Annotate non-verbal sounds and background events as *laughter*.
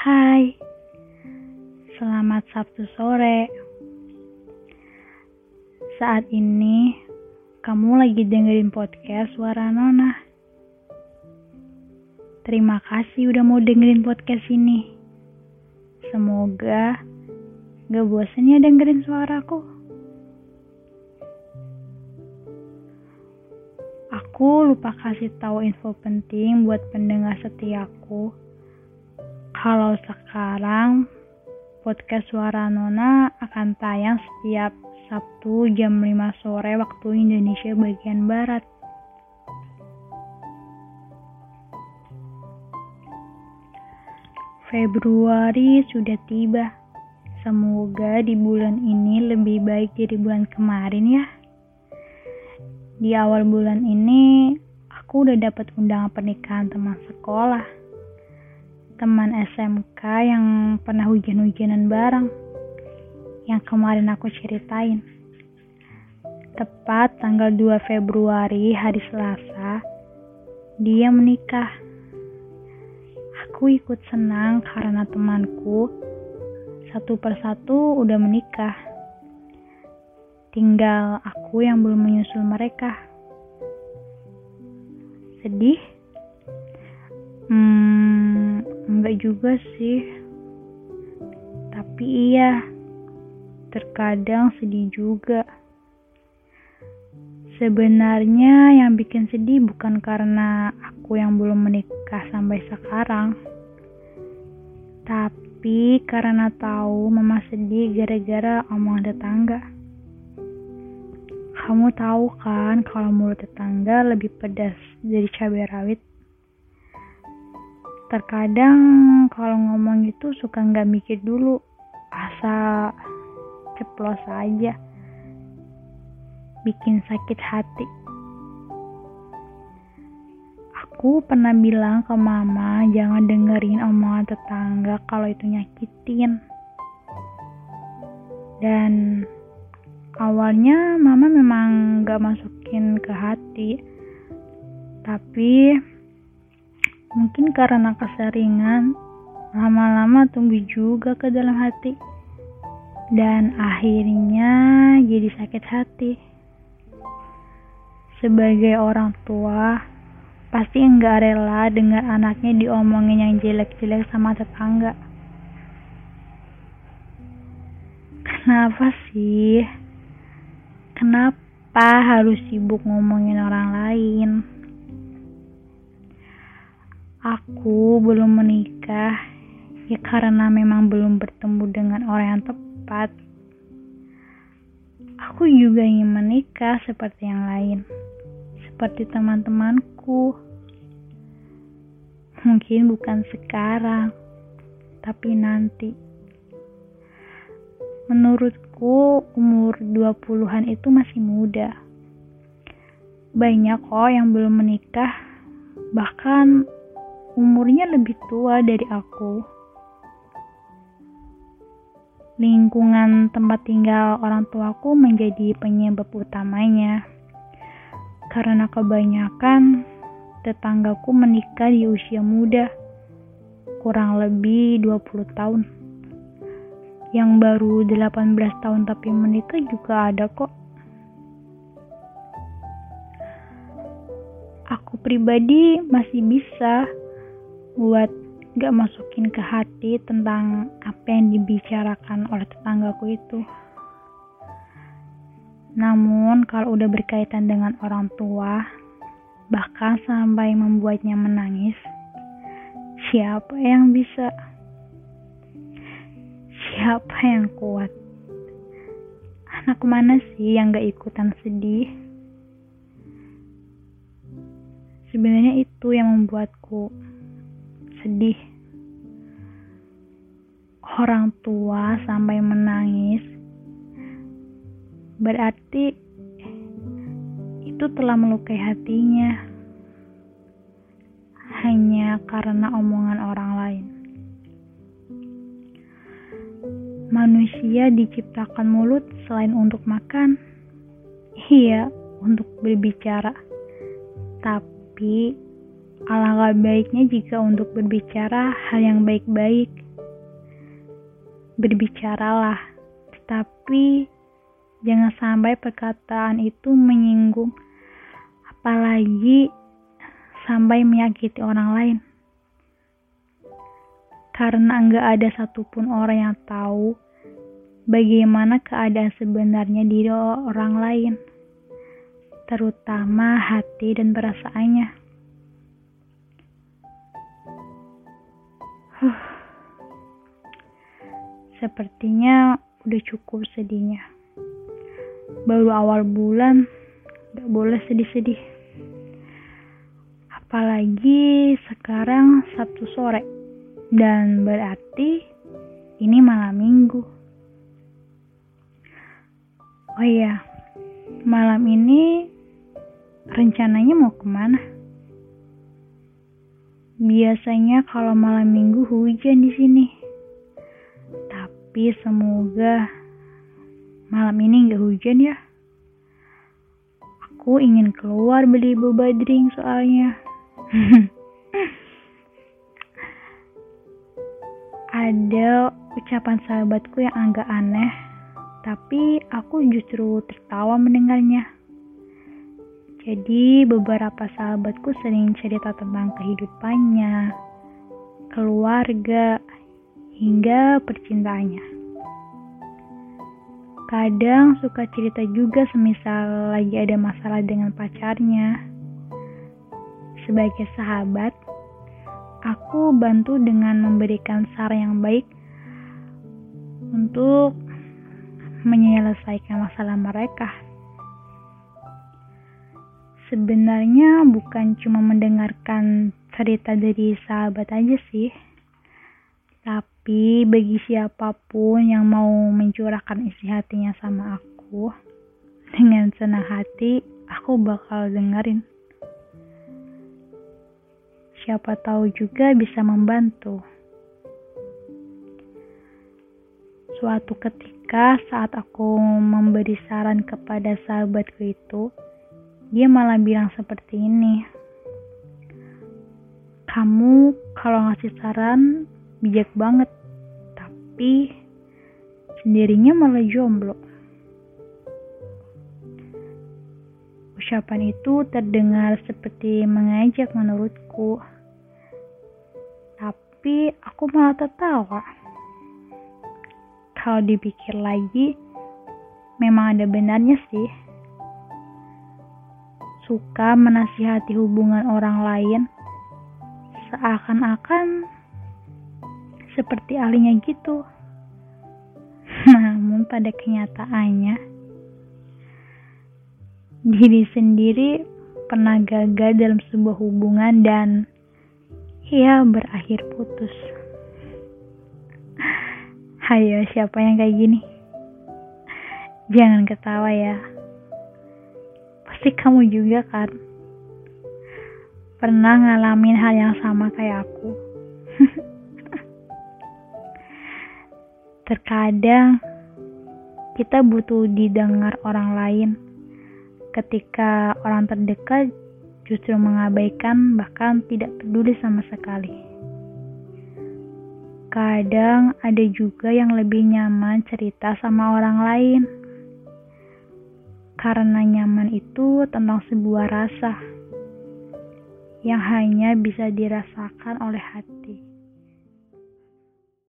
Hai, selamat Sabtu sore. Saat ini kamu lagi dengerin podcast Suara Nona. Terima kasih udah mau dengerin podcast ini. Semoga gak bosan ya dengerin suaraku. Aku lupa kasih tahu info penting buat pendengar setiaku. Kalau sekarang podcast Suara Nona akan tayang setiap Sabtu jam 5 sore waktu Indonesia bagian Barat. Februari sudah tiba. Semoga di bulan ini lebih baik dari bulan kemarin ya. Di awal bulan ini, aku udah dapat undangan pernikahan teman sekolah. Teman SMK yang pernah hujan-hujanan bareng. Yang kemarin aku ceritain. Tepat tanggal 2 Februari, hari Selasa, dia menikah. Aku ikut senang karena temanku satu persatu udah menikah. Tinggal aku yang belum menyusul mereka. Sedih? Hmm, enggak juga sih. Tapi iya, terkadang sedih juga. Sebenarnya yang bikin sedih bukan karena aku yang belum menikah sampai sekarang. Tapi karena tahu mama sedih gara-gara omongan tetangga. Kamu tahu kan kalau mulut tetangga lebih pedas dari cabai rawit. Terkadang kalau ngomong itu suka nggak mikir dulu, asal ceplos aja. Bikin sakit hati. Aku pernah bilang ke mama jangan dengerin omongan tetangga kalau itu nyakitin. Dan awalnya mama memang gak masukin ke hati tapi mungkin karena keseringan lama-lama tumbuh juga ke dalam hati. Dan akhirnya jadi sakit hati. Sebagai orang tua pasti enggak rela dengar anaknya diomongin yang jelek-jelek sama tetangga. Kenapa sih? Kenapa harus sibuk ngomongin orang lain? Aku belum menikah ya karena memang belum bertemu dengan orang yang tepat. Aku juga ingin menikah seperti yang lain, seperti teman-temanku. Mungkin bukan sekarang, tapi nanti. Menurutku umur 20-an itu masih muda. Banyak kok yang belum menikah, bahkan umurnya lebih tua dari aku. Lingkungan tempat tinggal orang tuaku menjadi penyebab utamanya. Karena kebanyakan tetanggaku menikah di usia muda, kurang lebih 20 tahun yang baru 18 tahun tapi menikah juga ada kok. Aku pribadi masih bisa buat gak masukin ke hati tentang apa yang dibicarakan oleh tetanggaku itu. Namun kalau udah berkaitan dengan orang tua, bahkan sampai membuatnya menangis, siapa yang bisa? Siapa yang kuat? Anak mana sih yang gak ikutan sedih? Sebenarnya itu yang membuatku sedih. Orang tua sampai menangis berarti itu telah melukai hatinya hanya karena omongan orang lain. Manusia diciptakan mulut selain untuk makan, iya, untuk berbicara. Tapi alangkah baiknya jika untuk berbicara hal yang baik-baik berbicaralah, tetapi jangan sampai perkataan itu menyinggung, apalagi sampai menyakiti orang lain. Karena enggak ada satupun orang yang tahu bagaimana keadaan sebenarnya diri orang lain, terutama hati dan perasaannya. Huh. Sepertinya udah cukup sedihnya. Baru awal bulan, gak boleh sedih-sedih. Apalagi sekarang Sabtu sore, dan berarti ini malam minggu. Oh iya, malam ini rencananya mau ke mana? Biasanya kalau malam minggu hujan di sini tapi semoga malam ini nggak hujan ya. Aku ingin keluar beli boba drink soalnya. *laughs* Ada ucapan sahabatku yang agak aneh, tapi aku justru tertawa mendengarnya. Jadi beberapa sahabatku sering cerita tentang kehidupannya, keluarga, hingga percintaannya. Kadang suka cerita juga semisal lagi ada masalah dengan pacarnya. Sebagai sahabat, aku bantu dengan memberikan saran yang baik untuk menyelesaikan masalah mereka. Sebenarnya bukan cuma mendengarkan cerita dari sahabat aja sih, tapi bagi siapa pun yang mau mencurahkan isi hatinya sama aku, dengan senang hati aku bakal dengerin. Siapa tahu juga bisa membantu. Suatu ketika saat aku memberi saran kepada sahabatku itu, dia malah bilang seperti ini. Kamu kalau ngasih saran bijak banget, tapi sendirinya malah jomblo. Ucapan itu terdengar seperti mengajak menurutku, tapi aku malah tertawa. Kalau dipikir lagi, memang ada benarnya sih. Suka menasihati hubungan orang lain, seakan-akan seperti ahlinya gitu. *laughs* Namun pada kenyataannya, diri sendiri pernah gagal dalam sebuah hubungan dan ya berakhir putus. *laughs* Hayo, siapa yang kayak gini? Jangan ketawa ya. Pasti kamu juga kan? Pernah ngalamin hal yang sama kayak aku. *laughs* Terkadang kita butuh didengar orang lain ketika orang terdekat justru mengabaikan bahkan tidak peduli sama sekali. Kadang ada juga yang lebih nyaman cerita sama orang lain. Karena nyaman itu tentang sebuah rasa yang hanya bisa dirasakan oleh hati.